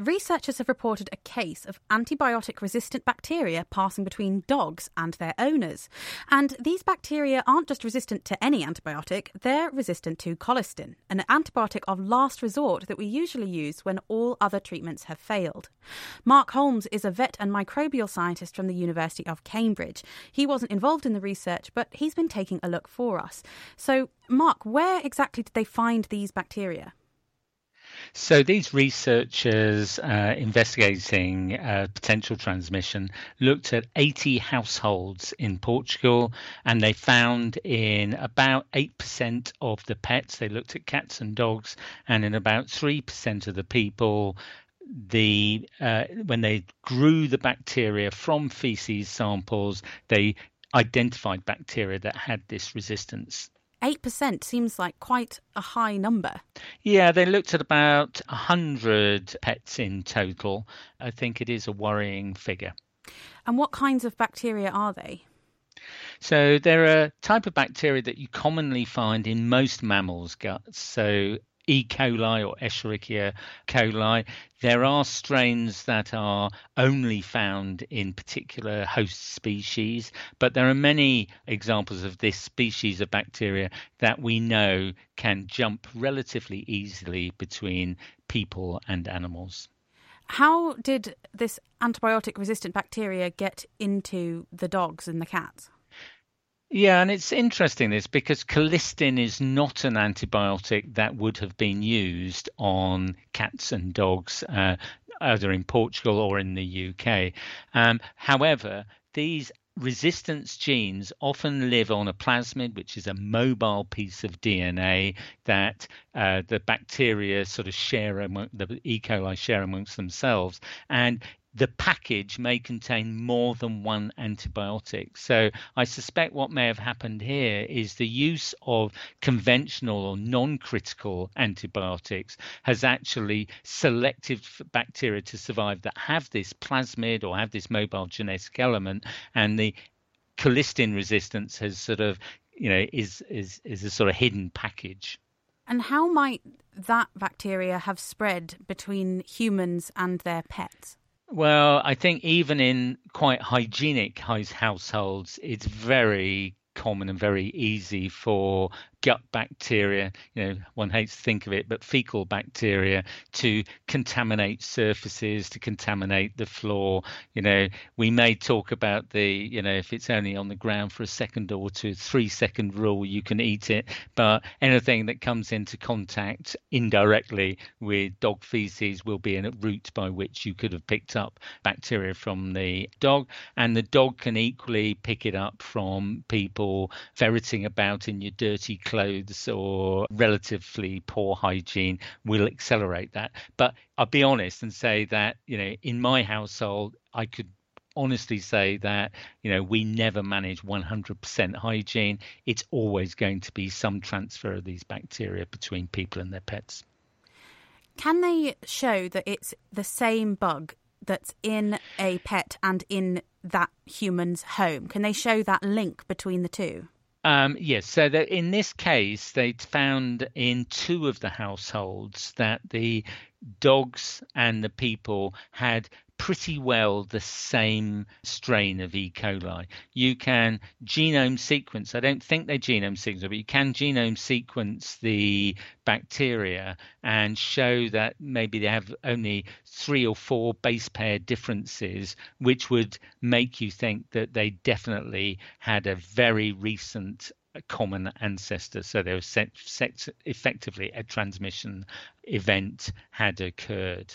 Researchers have reported a case of antibiotic resistant bacteria passing between dogs and their owners. And these bacteria aren't just resistant to any antibiotic, they're resistant to colistin, an antibiotic of last resort that we usually use when all other treatments have failed. Mark Holmes is a vet and microbial scientist from the University of Cambridge. He wasn't involved in the research, but he's been taking a look for us. So, Mark, where exactly did they find these bacteria? So these researchers uh, investigating uh, potential transmission looked at 80 households in Portugal, and they found in about 8% of the pets, they looked at cats and dogs, and in about 3% of the people, the uh, when they grew the bacteria from feces samples, they identified bacteria that had this resistance. 8% seems like quite a high number. Yeah, they looked at about 100 pets in total. I think it is a worrying figure. And what kinds of bacteria are they? So they're a type of bacteria that you commonly find in most mammals' guts. So E. coli or Escherichia coli. There are strains that are only found in particular host species, but there are many examples of this species of bacteria that we know can jump relatively easily between people and animals. How did this antibiotic resistant bacteria get into the dogs and the cats? Yeah, and it's interesting this because colistin is not an antibiotic that would have been used on cats and dogs, uh, either in Portugal or in the UK. Um, however, these resistance genes often live on a plasmid, which is a mobile piece of DNA that uh, the bacteria sort of share among the E. coli share amongst themselves. And the package may contain more than one antibiotic. So I suspect what may have happened here is the use of conventional or non critical antibiotics has actually selected bacteria to survive that have this plasmid or have this mobile genetic element, and the colistin resistance has sort of, you know, is, is, is a sort of hidden package. And how might that bacteria have spread between humans and their pets? Well, I think even in quite hygienic households, it's very common and very easy for gut bacteria, you know, one hates to think of it, but fecal bacteria to contaminate surfaces, to contaminate the floor. You know, we may talk about the, you know, if it's only on the ground for a second or two, three second rule, you can eat it. But anything that comes into contact indirectly with dog feces will be a route by which you could have picked up bacteria from the dog. And the dog can equally pick it up from people ferreting about in your dirty clothes or relatively poor hygiene will accelerate that. But I'll be honest and say that, you know, in my household, I could honestly say that you know we never manage 100% hygiene. It's always going to be some transfer of these bacteria between people and their pets. Can they show that it's the same bug that's in a pet and in that human's home? Can they show that link between the two um, yes, so that in this case, they found in two of the households that the dogs and the people had pretty well the same strain of E. coli. You can genome sequence, I don't think they genome sequence, but you can genome sequence the bacteria and show that maybe they have only three or four base pair differences, which would make you think that they definitely had a very recent common ancestor. So there was set, set, effectively a transmission event had occurred.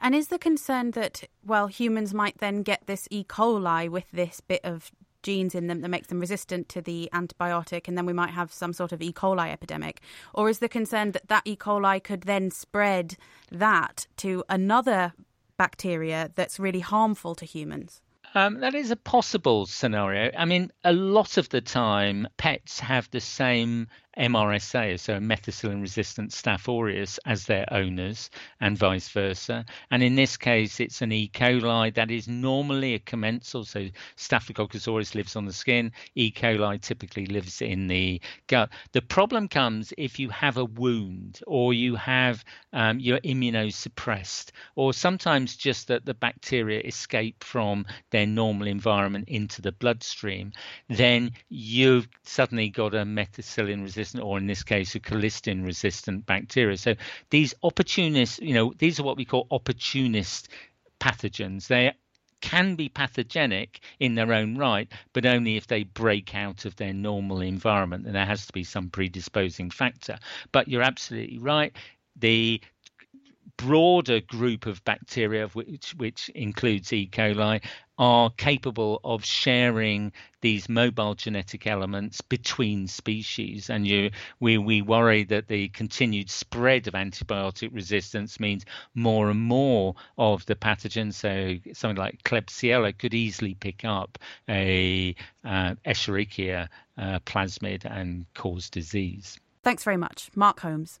And is the concern that, well, humans might then get this E. coli with this bit of genes in them that makes them resistant to the antibiotic, and then we might have some sort of E. coli epidemic? Or is the concern that that E. coli could then spread that to another bacteria that's really harmful to humans? Um, that is a possible scenario. I mean, a lot of the time, pets have the same MRSA, so methicillin resistant Staph aureus, as their owners, and vice versa. And in this case, it's an E. coli that is normally a commensal. So Staphylococcus aureus lives on the skin, E. coli typically lives in the gut. The problem comes if you have a wound or you have um, immunosuppressed, or sometimes just that the bacteria escape from their normal environment into the bloodstream, then you've suddenly got a methicillin resistant resistant, or in this case, a colistin resistant bacteria. So these opportunists, you know, these are what we call opportunist pathogens. They can be pathogenic in their own right, but only if they break out of their normal environment. And there has to be some predisposing factor. But you're absolutely right. The broader group of bacteria, which which includes E. coli, are capable of sharing these mobile genetic elements between species. And you, we, we worry that the continued spread of antibiotic resistance means more and more of the pathogens. So something like Klebsiella could easily pick up a uh, Escherichia uh, plasmid and cause disease. Thanks very much, Mark Holmes.